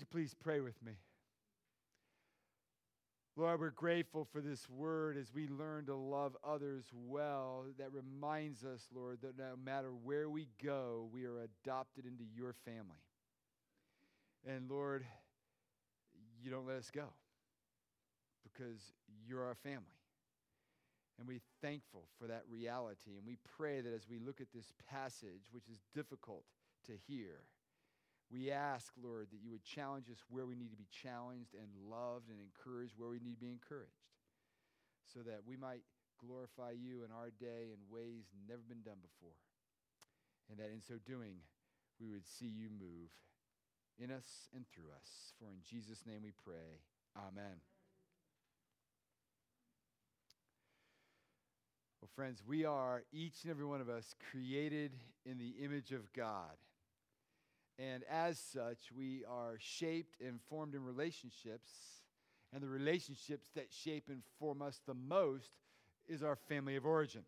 Would you please pray with me? Lord, we're grateful for this word as we learn to love others well. That reminds us, Lord, that no matter where we go, we are adopted into your family. And Lord, you don't let us go because you're our family. And we're thankful for that reality. And we pray that as we look at this passage, which is difficult to hear, we ask, Lord, that you would challenge us where we need to be challenged and loved and encouraged where we need to be encouraged so that we might glorify you in our day in ways never been done before. And that in so doing, we would see you move in us and through us. For in Jesus' name we pray. Amen. Well, friends, we are, each and every one of us, created in the image of God. And as such, we are shaped and formed in relationships. And the relationships that shape and form us the most is our family of origin.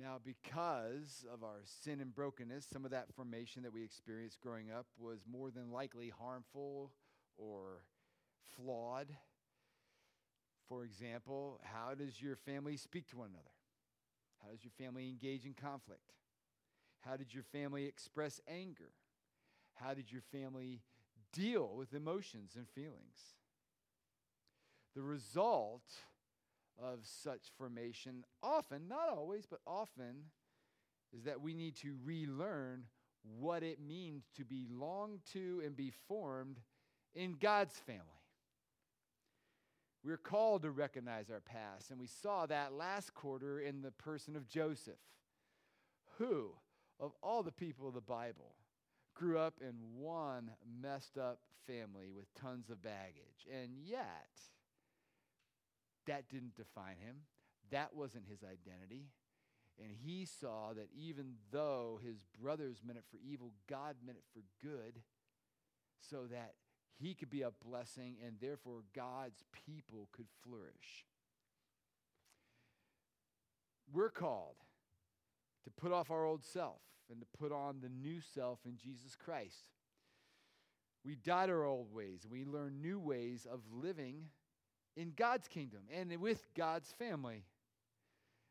Now, because of our sin and brokenness, some of that formation that we experienced growing up was more than likely harmful or flawed. For example, how does your family speak to one another? How does your family engage in conflict? How did your family express anger? How did your family deal with emotions and feelings? The result of such formation, often, not always, but often, is that we need to relearn what it means to belong to and be formed in God's family. We're called to recognize our past, and we saw that last quarter in the person of Joseph, who, of all the people of the Bible, grew up in one messed up family with tons of baggage. And yet, that didn't define him. That wasn't his identity. And he saw that even though his brothers meant it for evil, God meant it for good so that he could be a blessing and therefore God's people could flourish. We're called to put off our old self and to put on the new self in Jesus Christ. We died our old ways and we learn new ways of living in God's kingdom and with God's family.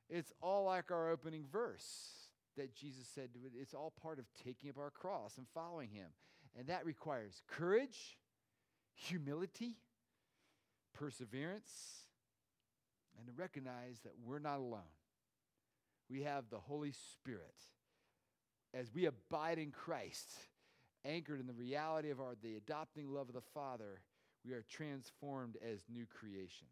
It's all like our opening verse that Jesus said it's all part of taking up our cross and following him. And that requires courage, humility, perseverance, and to recognize that we're not alone. We have the Holy Spirit as we abide in Christ, anchored in the reality of our, the adopting love of the Father, we are transformed as new creations.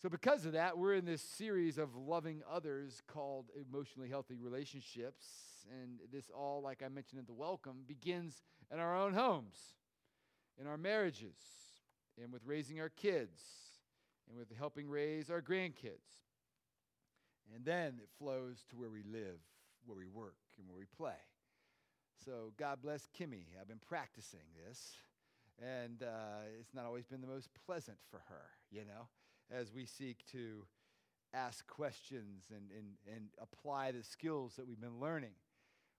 So, because of that, we're in this series of loving others called Emotionally Healthy Relationships. And this all, like I mentioned in the welcome, begins in our own homes, in our marriages, and with raising our kids, and with helping raise our grandkids. And then it flows to where we live, where we work, and where we play. So God bless Kimmy. I've been practicing this, and uh, it's not always been the most pleasant for her, you know, as we seek to ask questions and, and, and apply the skills that we've been learning.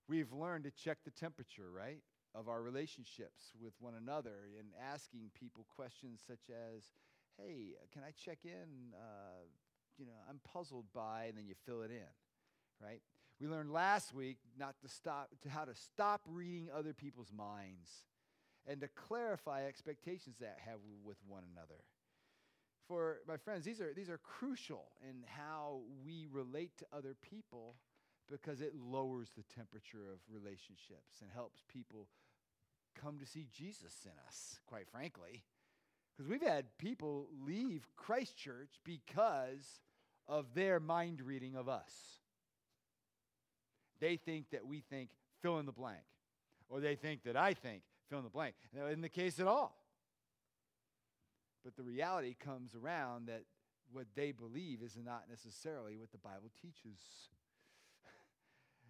We've learned to check the temperature, right, of our relationships with one another and asking people questions such as, hey, can I check in? Uh, you know, I'm puzzled by, and then you fill it in, right? We learned last week not to stop to how to stop reading other people's minds and to clarify expectations that have with one another. For my friends, these are these are crucial in how we relate to other people because it lowers the temperature of relationships and helps people come to see Jesus in us, quite frankly. Because we've had people leave Christ Church because of their mind reading of us. They think that we think fill in the blank, or they think that I think fill in the blank. That isn't the case at all. But the reality comes around that what they believe is not necessarily what the Bible teaches.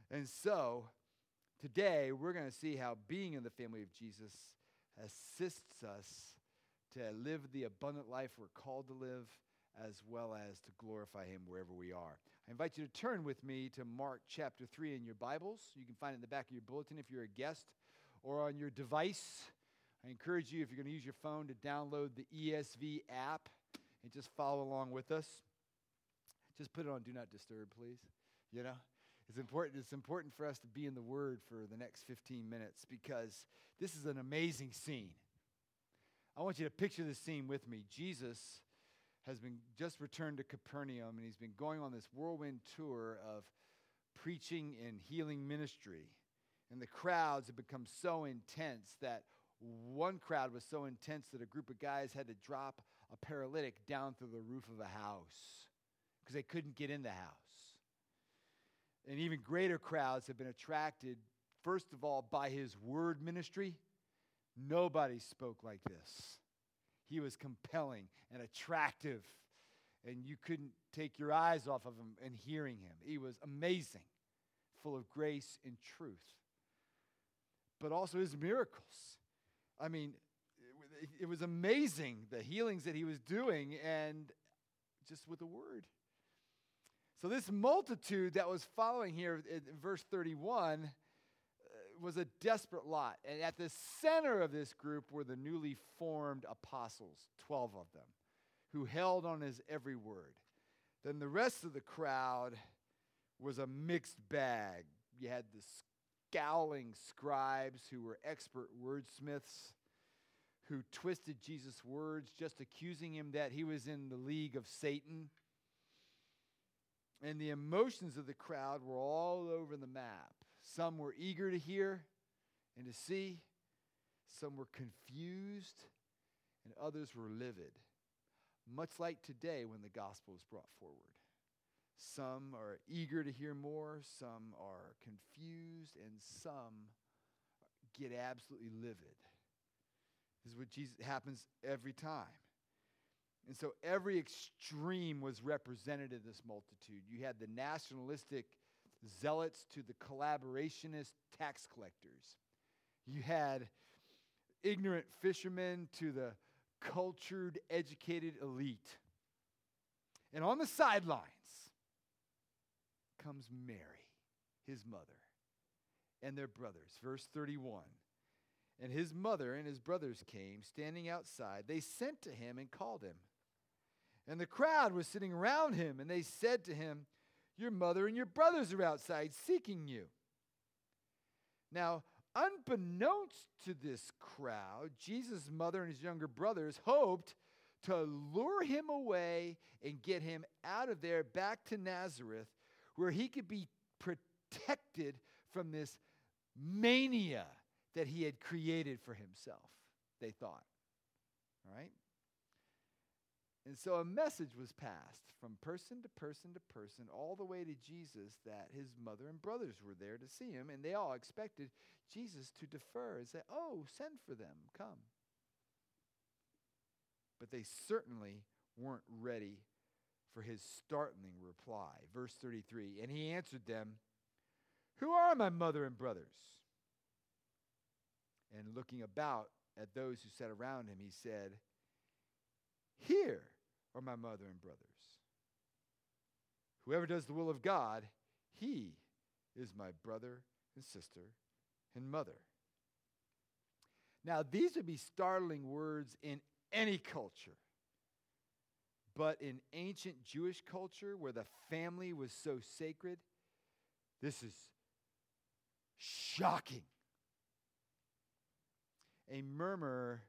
and so, today we're going to see how being in the family of Jesus assists us to live the abundant life we're called to live as well as to glorify him wherever we are. I invite you to turn with me to Mark chapter 3 in your Bibles. You can find it in the back of your bulletin if you're a guest or on your device. I encourage you, if you're going to use your phone, to download the ESV app and just follow along with us. Just put it on Do Not Disturb, please. You know? It's important, it's important for us to be in the Word for the next 15 minutes because this is an amazing scene. I want you to picture this scene with me. Jesus has been just returned to Capernaum and he's been going on this whirlwind tour of preaching and healing ministry. And the crowds have become so intense that one crowd was so intense that a group of guys had to drop a paralytic down through the roof of a house because they couldn't get in the house. And even greater crowds have been attracted, first of all, by his word ministry. Nobody spoke like this. He was compelling and attractive, and you couldn't take your eyes off of him and hearing him. He was amazing, full of grace and truth. But also his miracles. I mean, it, was amazing the healings that he was doing, and just with a word. So, this multitude that was following here in verse 31 uh, was a desperate lot. And at the center of this group were the newly formed apostles, 12 of them, who held on his every word. Then the rest of the crowd was a mixed bag. You had the scowling scribes who were expert wordsmiths who twisted Jesus' words, just accusing him that he was in the league of Satan. And the emotions of the crowd were all over the map. Some were eager to hear and to see, some were confused, and others were livid. Much like today when the gospel is brought forward. Some are eager to hear more, some are confused, and some get absolutely livid. This is what Jesus happens every time. And so every extreme was represented in this multitude. You had the nationalistic zealots to the collaborationist tax collectors. You had ignorant fishermen to the cultured, educated elite. And on the sidelines comes Mary, his mother, and their brothers. Verse 31. And his mother and his brothers came, standing outside. They sent to him and called him. And the crowd was sitting around him, and they said to him, Your mother and your brothers are outside seeking you. Now, unbeknownst to this crowd, Jesus' mother and his younger brothers hoped to lure him away and get him out of there back to Nazareth, where he could be protected from this mania that he had created for himself, they thought. All right? And so a message was passed from person to person to person, all the way to Jesus, that his mother and brothers were there to see him, and they all expected Jesus to defer and say, Oh, send for them, come. But they certainly weren't ready for his startling reply. Verse 33 And he answered them, Who are my mother and brothers? And looking about at those who sat around him, he said, Here are my mother and brothers. Whoever does the will of God, he is my brother and sister and mother. Now, these would be startling words in any culture. But in ancient Jewish culture, where the family was so sacred, this is shocking a murmur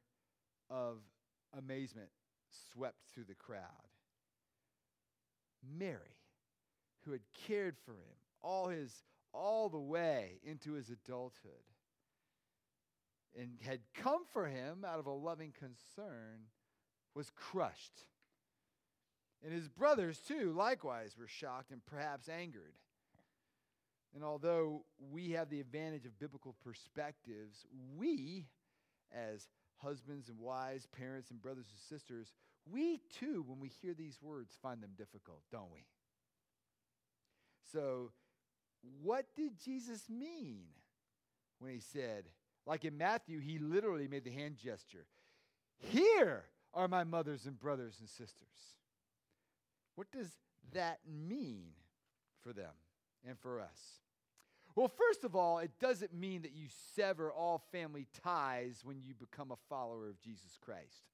of amazement swept through the crowd. Mary, who had cared for him all his all the way into his adulthood and had come for him out of a loving concern was crushed. And his brothers, too, likewise were shocked and perhaps angered. And although we have the advantage of biblical perspectives, we as husbands and wives, parents and brothers and sisters, we too, when we hear these words, find them difficult, don't we? So, what did Jesus mean when he said, like in Matthew, he literally made the hand gesture, Here are my mothers and brothers and sisters. What does that mean for them and for us? Well, first of all, it doesn't mean that you sever all family ties when you become a follower of Jesus Christ.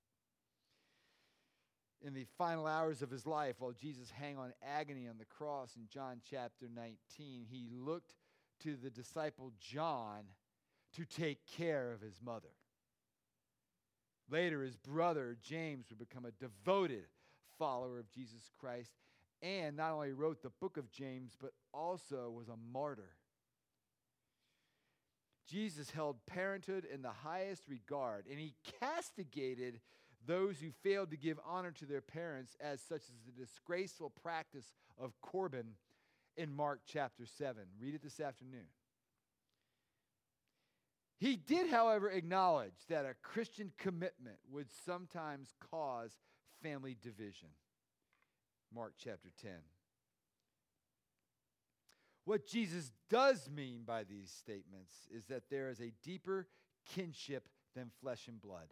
In the final hours of his life, while Jesus hung on agony on the cross in John chapter 19, he looked to the disciple John to take care of his mother. Later, his brother James would become a devoted follower of Jesus Christ and not only wrote the book of James, but also was a martyr. Jesus held parenthood in the highest regard, and he castigated those who failed to give honor to their parents, as such as the disgraceful practice of Corban in Mark chapter 7. Read it this afternoon. He did, however, acknowledge that a Christian commitment would sometimes cause family division. Mark chapter 10. What Jesus does mean by these statements is that there is a deeper kinship than flesh and blood,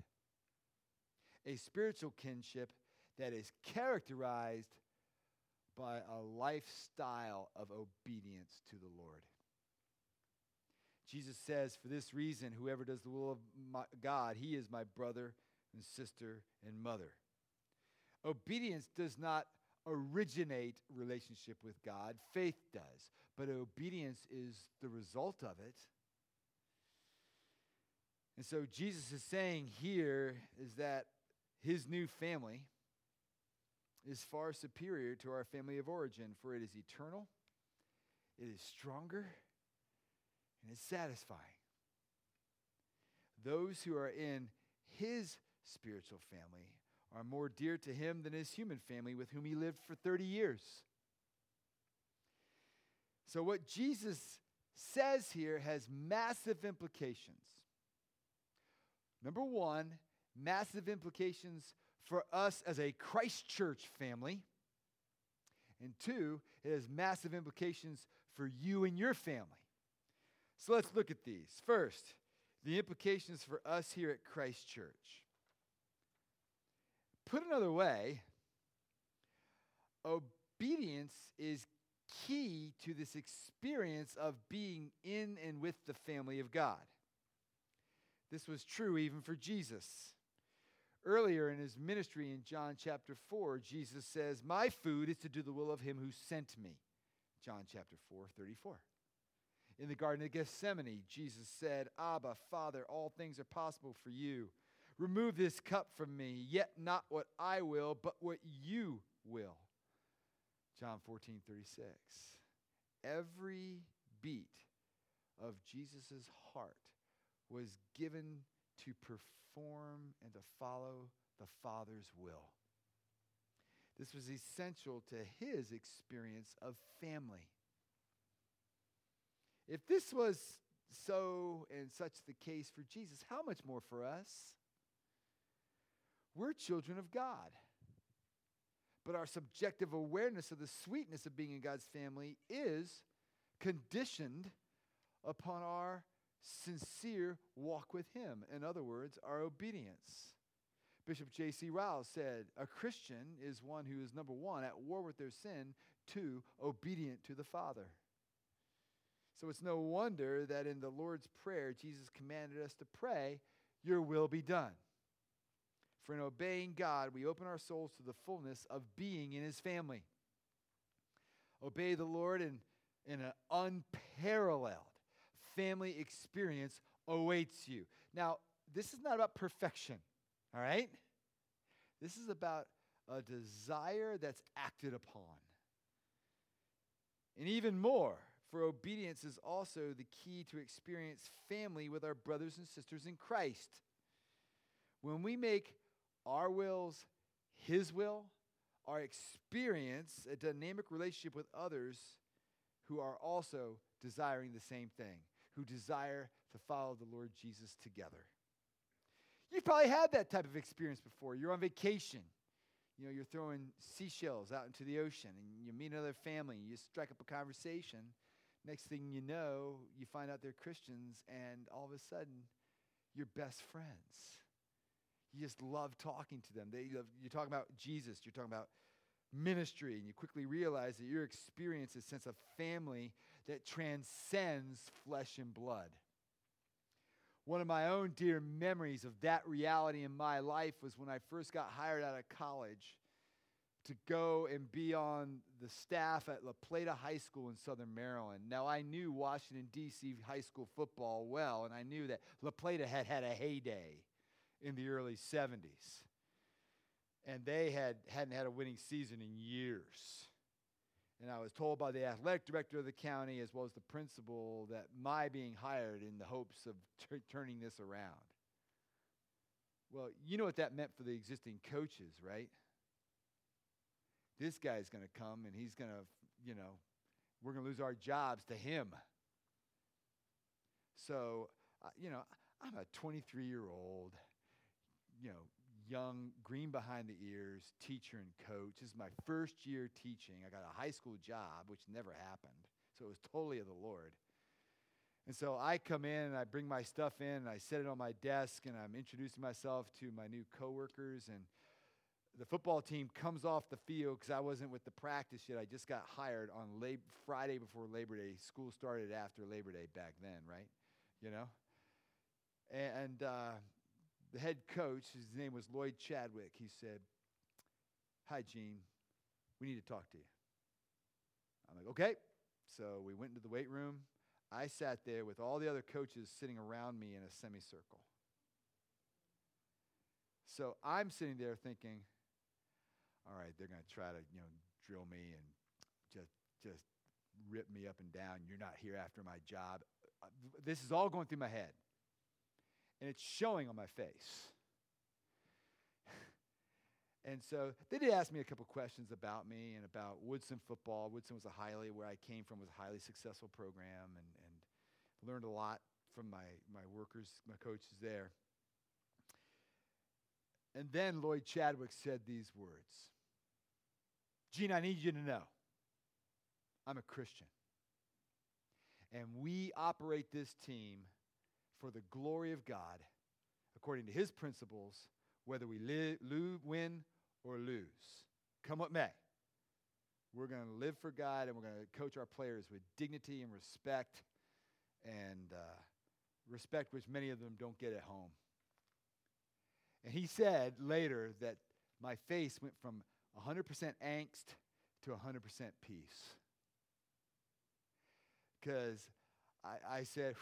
a spiritual kinship that is characterized by a lifestyle of obedience to the Lord. Jesus says, For this reason, whoever does the will of God, he is my brother and sister and mother. Obedience does not originate relationship with God, faith does, but obedience is the result of it. And so Jesus is saying here is that his new family is far superior to our family of origin, for it is eternal, it is stronger, and it's satisfying. Those who are in his spiritual family are more dear to him than his human family with whom he lived for 30 years. So, what Jesus says here has massive implications. Number one, massive implications for us as a Christ Church family. And two, it has massive implications for you and your family. So let's look at these. First, the implications for us here at Christ Church. Put another way, obedience is key to this experience of being in and with the family of God. This was true even for Jesus. Earlier in his ministry in John chapter 4, Jesus says, My food is to do the will of him who sent me. John chapter 4, 34. In the Garden of Gethsemane, Jesus said, Abba, Father, all things are possible for you. Remove this cup from me, yet not what I will, but what you will. John 14, 36. Every beat of Jesus' heart was given to perform and to follow the Father's will. This was essential to his experience of family. If this was so and such the case for Jesus, how much more for us? We're children of God. But our subjective awareness of the sweetness of being in God's family is conditioned upon our sincere walk with Him. In other words, our obedience. Bishop J.C. Ryle said, A Christian is one who is, number one, at war with their sin, two, obedient to the Father. So it's no wonder that in the Lord's Prayer, Jesus commanded us to pray, Your will be done. For in obeying God, we open our souls to the fullness of being in His family. Obey the Lord, and in an unparalleled family experience awaits you. Now, this is not about perfection, all right? This is about a desire that's acted upon. And even more, for obedience is also the key to experience family with our brothers and sisters in Christ. When we make our wills, His will, our experience a dynamic relationship with others who are also desiring the same thing, who desire to follow the Lord Jesus together. You've probably had that type of experience before. You're on vacation. You know, you're throwing seashells out into the ocean and you meet another family, you strike up a conversation. Next thing you know, you find out they're Christians, and all of a sudden, you're best friends. You just love talking to them. They, you're talking about Jesus, you're talking about ministry, and you quickly realize that your experience, a sense of family that transcends flesh and blood. One of my own dear memories of that reality in my life was when I first got hired out of college to go and be on the staff at La Plata High School in Southern Maryland. Now, I knew Washington, D.C. high school football well, and I knew that La Plata had had a heyday in the early 70s. And they had, hadn't had a winning season in years. And I was told by the athletic director of the county, as well as the principal, that my being hired in the hopes of t- turning this around. Well, you know what that meant for the existing coaches, right? This guy's going to come and he's going to, you know, we're going to lose our jobs to him. So, you know, I'm a 23 year old, you know, young, green behind the ears teacher and coach. This is my first year teaching. I got a high school job, which never happened. So it was totally of the Lord. And so I come in and I bring my stuff in and I set it on my desk and I'm introducing myself to my new coworkers and the football team comes off the field because I wasn't with the practice yet. I just got hired on Lab- Friday before Labor Day. School started after Labor Day back then, right? You know? And uh, the head coach, his name was Lloyd Chadwick, he said, Hi, Gene. We need to talk to you. I'm like, Okay. So we went into the weight room. I sat there with all the other coaches sitting around me in a semicircle. So I'm sitting there thinking, all right, they're going to try to, you know, drill me and just just rip me up and down. You're not here after my job. Uh, this is all going through my head. And it's showing on my face. and so they did ask me a couple questions about me and about Woodson football. Woodson was a highly, where I came from, was a highly successful program and, and learned a lot from my, my workers, my coaches there. And then Lloyd Chadwick said these words Gene, I need you to know I'm a Christian. And we operate this team for the glory of God according to his principles, whether we live, win or lose. Come what may. We're going to live for God and we're going to coach our players with dignity and respect and uh, respect which many of them don't get at home. And he said later that my face went from 100% angst to 100% peace. Because I, I said,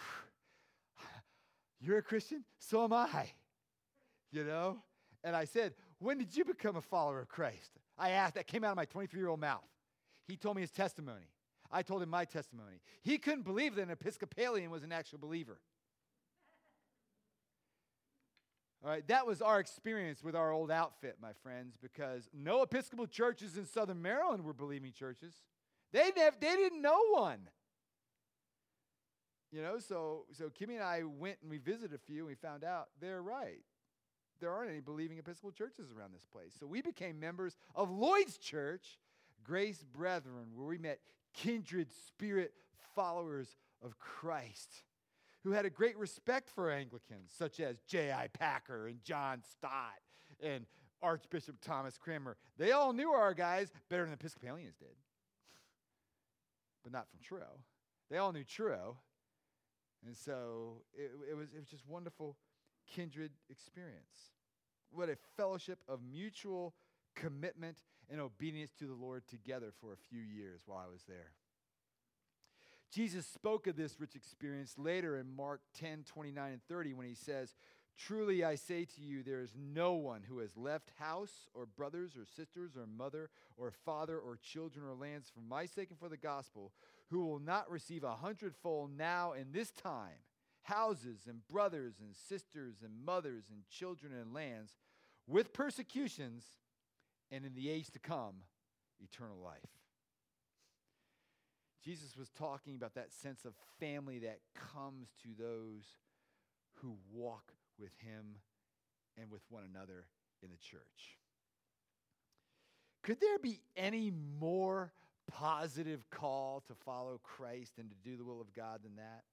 You're a Christian? So am I. You know? And I said, When did you become a follower of Christ? I asked, that came out of my 23 year old mouth. He told me his testimony. I told him my testimony. He couldn't believe that an Episcopalian was an actual believer. All right, that was our experience with our old outfit, my friends, because no Episcopal churches in Southern Maryland were believing churches. They, nev- they didn't know one. You know, so, so Kimmy and I went and we visited a few and we found out they're right. There aren't any believing Episcopal churches around this place. So we became members of Lloyd's Church, Grace Brethren, where we met kindred spirit followers of Christ who had a great respect for Anglicans, such as J.I. Packer and John Stott and Archbishop Thomas Cranmer. They all knew our guys better than Episcopalians did, but not from Truro. They all knew Truro. And so it, it, was, it was just wonderful kindred experience. What a fellowship of mutual commitment and obedience to the Lord together for a few years while I was there. Jesus spoke of this rich experience later in Mark 10 29 and 30 when he says, Truly I say to you, there is no one who has left house or brothers or sisters or mother or father or children or lands for my sake and for the gospel who will not receive a hundredfold now in this time houses and brothers and sisters and mothers and children and lands with persecutions and in the age to come eternal life. Jesus was talking about that sense of family that comes to those who walk with him and with one another in the church. Could there be any more positive call to follow Christ and to do the will of God than that?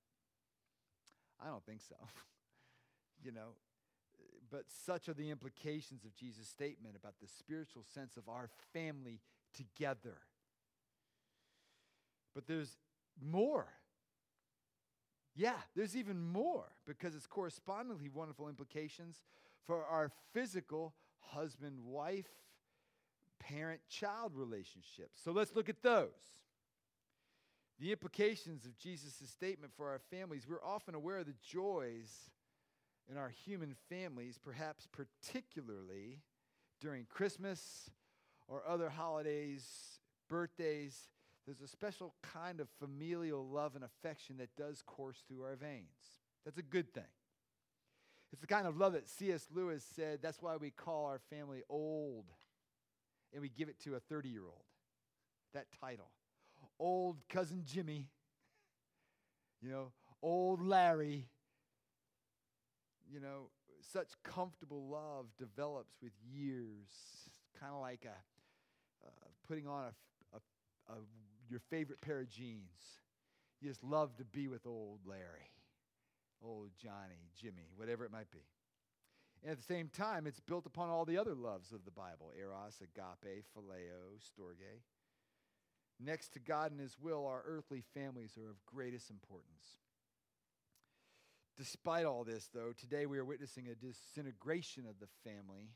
I don't think so. you know, but such are the implications of Jesus' statement about the spiritual sense of our family together. But there's more. Yeah, there's even more because it's correspondingly wonderful implications for our physical husband wife, parent child relationships. So let's look at those. The implications of Jesus' statement for our families, we're often aware of the joys in our human families, perhaps particularly during Christmas or other holidays, birthdays. There's a special kind of familial love and affection that does course through our veins. That's a good thing. It's the kind of love that C.S. Lewis said that's why we call our family old and we give it to a 30 year old. That title. Old cousin Jimmy, you know, old Larry. You know, such comfortable love develops with years, kind of like a, uh, putting on a, a, a, your favorite pair of jeans. You just love to be with old Larry, old Johnny, Jimmy, whatever it might be. And at the same time, it's built upon all the other loves of the Bible eros, agape, phileo, storge. Next to God and His will, our earthly families are of greatest importance. Despite all this, though, today we are witnessing a disintegration of the family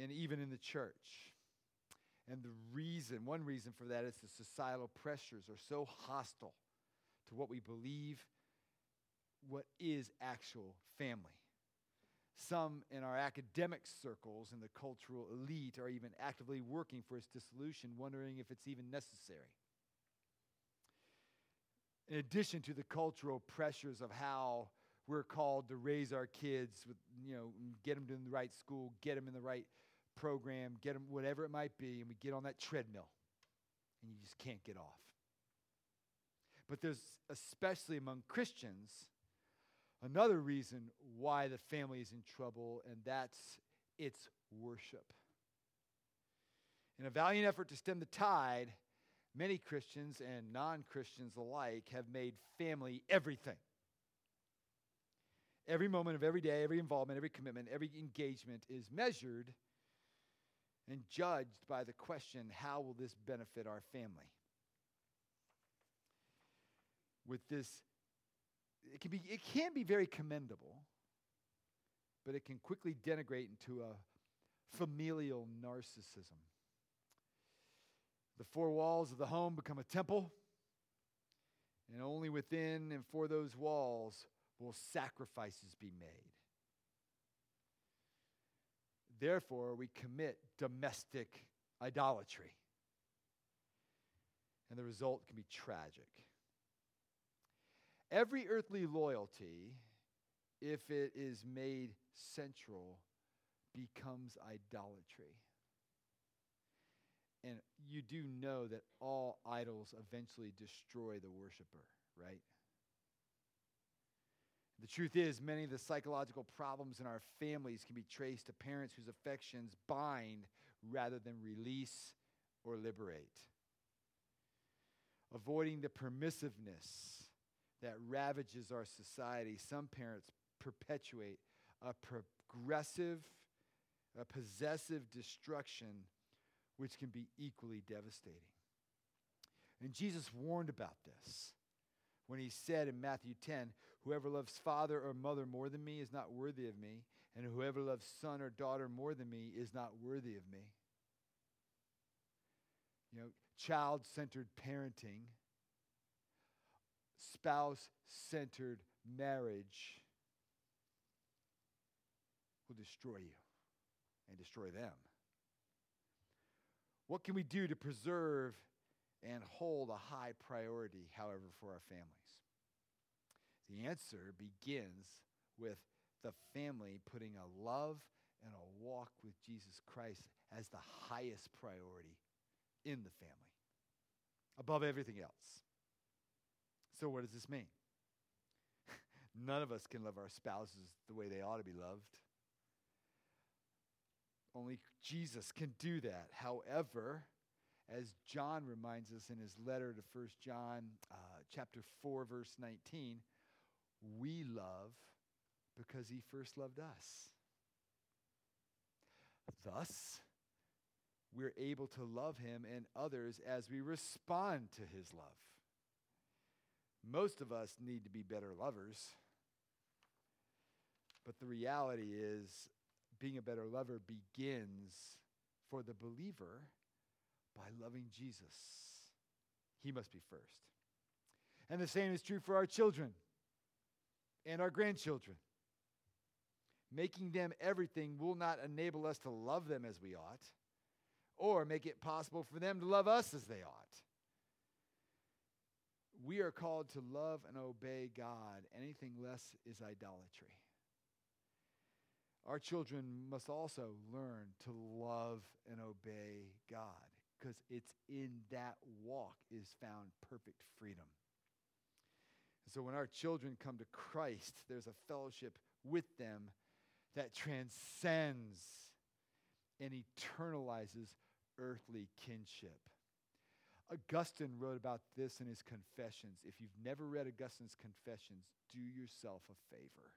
and even in the church. And the reason, one reason for that is the societal pressures are so hostile to what we believe what is actual family. Some in our academic circles and the cultural elite are even actively working for its dissolution, wondering if it's even necessary. In addition to the cultural pressures of how we're called to raise our kids with, you know, get them to the right school, get them in the right program, get them whatever it might be, and we get on that treadmill and you just can't get off. But there's, especially among Christians, another reason why the family is in trouble, and that's its worship. In a valiant effort to stem the tide, many Christians and non Christians alike have made family everything. Every moment of every day, every involvement, every commitment, every engagement is measured and judged by the question how will this benefit our family? With this it can be it can be very commendable, but it can quickly denigrate into a familial narcissism. The four walls of the home become a temple, and only within and for those walls will sacrifices be made. Therefore, we commit domestic idolatry. And the result can be tragic. Every earthly loyalty, if it is made central, becomes idolatry. And you do know that all idols eventually destroy the worshiper, right? The truth is, many of the psychological problems in our families can be traced to parents whose affections bind rather than release or liberate. Avoiding the permissiveness that ravages our society, some parents perpetuate a progressive, a possessive destruction which can be equally devastating. And Jesus warned about this when he said in Matthew 10, Whoever loves father or mother more than me is not worthy of me, and whoever loves son or daughter more than me is not worthy of me. You know, child centered parenting spouse centered marriage will destroy you and destroy them. What can we do to preserve and hold a high priority, however, for our families? The answer begins with the family putting a love and a walk with Jesus Christ as the highest priority in the family, above everything else. So, what does this mean? None of us can love our spouses the way they ought to be loved. Only Jesus can do that. However, as John reminds us in his letter to 1 John uh, chapter 4 verse 19, we love because he first loved us. Thus, we're able to love him and others as we respond to his love. Most of us need to be better lovers. But the reality is, being a better lover begins for the believer by loving Jesus. He must be first. And the same is true for our children and our grandchildren. Making them everything will not enable us to love them as we ought, or make it possible for them to love us as they ought. We are called to love and obey God. Anything less is idolatry. Our children must also learn to love and obey God because it's in that walk is found perfect freedom. So when our children come to Christ, there's a fellowship with them that transcends and eternalizes earthly kinship. Augustine wrote about this in his Confessions. If you've never read Augustine's Confessions, do yourself a favor.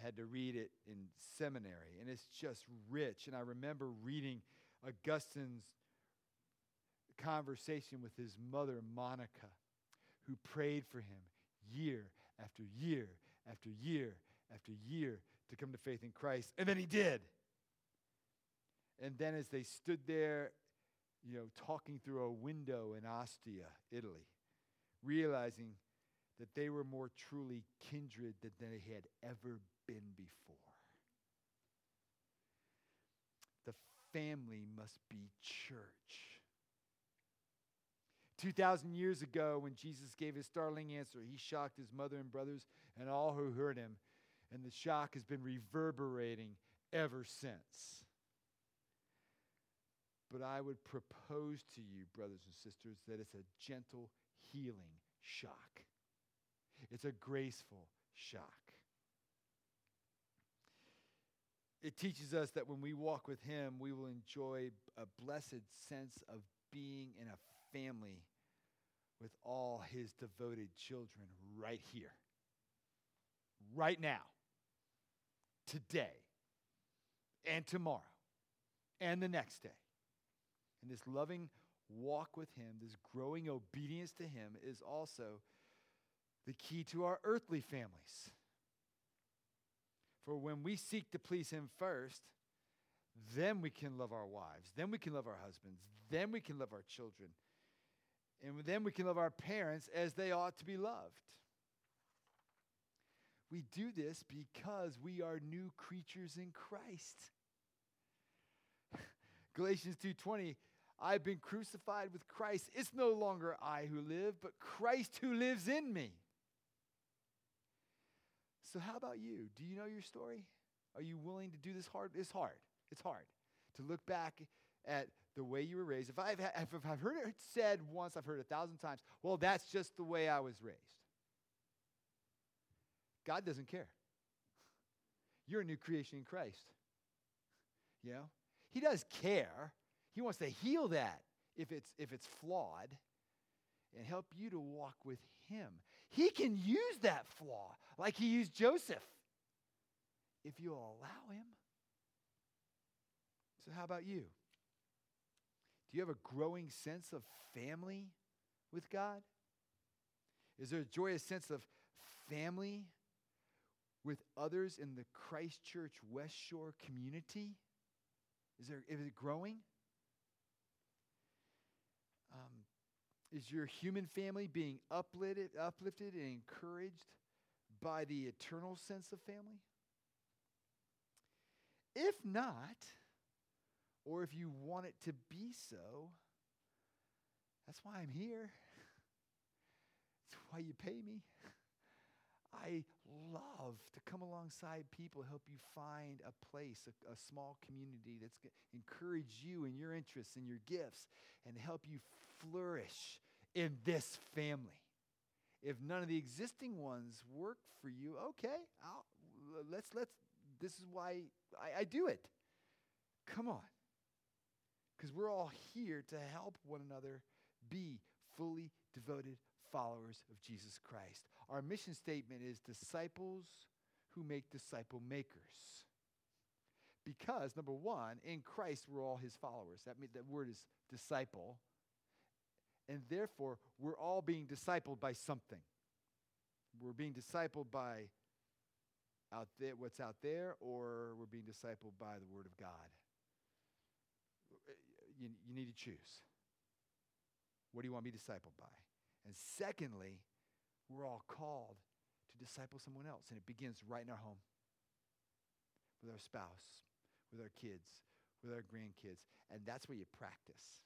I had to read it in seminary, and it's just rich. And I remember reading Augustine's conversation with his mother, Monica, who prayed for him year after year after year after year to come to faith in Christ. And then he did. And then as they stood there, you know, talking through a window in Ostia, Italy, realizing that they were more truly kindred than they had ever been before. The family must be church. 2,000 years ago, when Jesus gave his startling answer, he shocked his mother and brothers and all who heard him, and the shock has been reverberating ever since. But I would propose to you, brothers and sisters, that it's a gentle, healing shock. It's a graceful shock. It teaches us that when we walk with Him, we will enjoy a blessed sense of being in a family with all his devoted children right here, right now, today, and tomorrow, and the next day. And this loving walk with him, this growing obedience to him, is also the key to our earthly families. For when we seek to please him first, then we can love our wives, then we can love our husbands, then we can love our children, and then we can love our parents as they ought to be loved. We do this because we are new creatures in Christ. Galatians 2:20 I've been crucified with Christ. It's no longer I who live, but Christ who lives in me. So how about you? Do you know your story? Are you willing to do this hard? It's hard. It's hard to look back at the way you were raised. If I've, if I've heard it said once, I've heard it a thousand times, well, that's just the way I was raised. God doesn't care. You're a new creation in Christ. You know? He does care. He wants to heal that if it's if it's flawed and help you to walk with him. He can use that flaw like he used Joseph if you'll allow him. So how about you? Do you have a growing sense of family with God? Is there a joyous sense of family with others in the Christ Church West Shore community? Is, there, is it growing? Um, is your human family being uplifted, uplifted and encouraged by the eternal sense of family? If not, or if you want it to be so, that's why I'm here. That's why you pay me. I love to come alongside people, help you find a place, a, a small community that's going to encourage you and your interests and your gifts and help you flourish in this family. If none of the existing ones work for you, okay, I'll, let's let's. This is why I, I do it. Come on because we're all here to help one another be fully devoted followers of Jesus Christ. Our mission statement is disciples who make disciple makers. Because, number one, in Christ, we're all his followers. That, means, that word is disciple. And therefore, we're all being discipled by something. We're being discipled by out there, what's out there, or we're being discipled by the Word of God. You, you need to choose. What do you want to be discipled by? And secondly, we're all called to disciple someone else. And it begins right in our home with our spouse, with our kids, with our grandkids. And that's where you practice.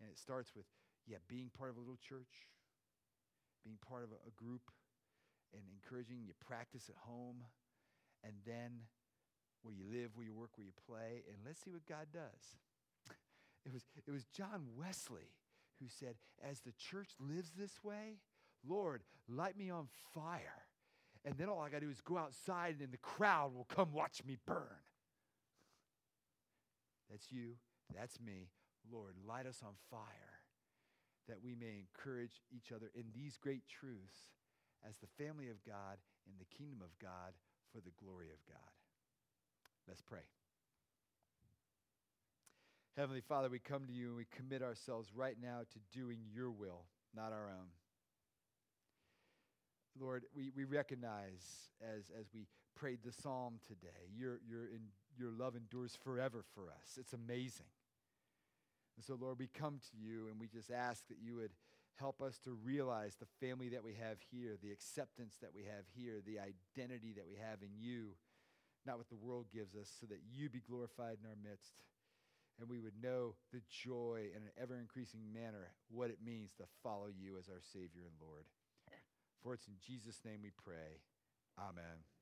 And it starts with, yeah, being part of a little church, being part of a, a group, and encouraging you practice at home, and then where you live, where you work, where you play, and let's see what God does. it, was, it was John Wesley who said, As the church lives this way, Lord, light me on fire. And then all I got to do is go outside, and the crowd will come watch me burn. That's you. That's me. Lord, light us on fire that we may encourage each other in these great truths as the family of God in the kingdom of God for the glory of God. Let's pray. Heavenly Father, we come to you and we commit ourselves right now to doing your will, not our own. Lord, we, we recognize as, as we prayed the psalm today, your, your, in, your love endures forever for us. It's amazing. And so, Lord, we come to you and we just ask that you would help us to realize the family that we have here, the acceptance that we have here, the identity that we have in you, not what the world gives us, so that you be glorified in our midst. And we would know the joy in an ever increasing manner what it means to follow you as our Savior and Lord. For it's in Jesus' name we pray. Amen.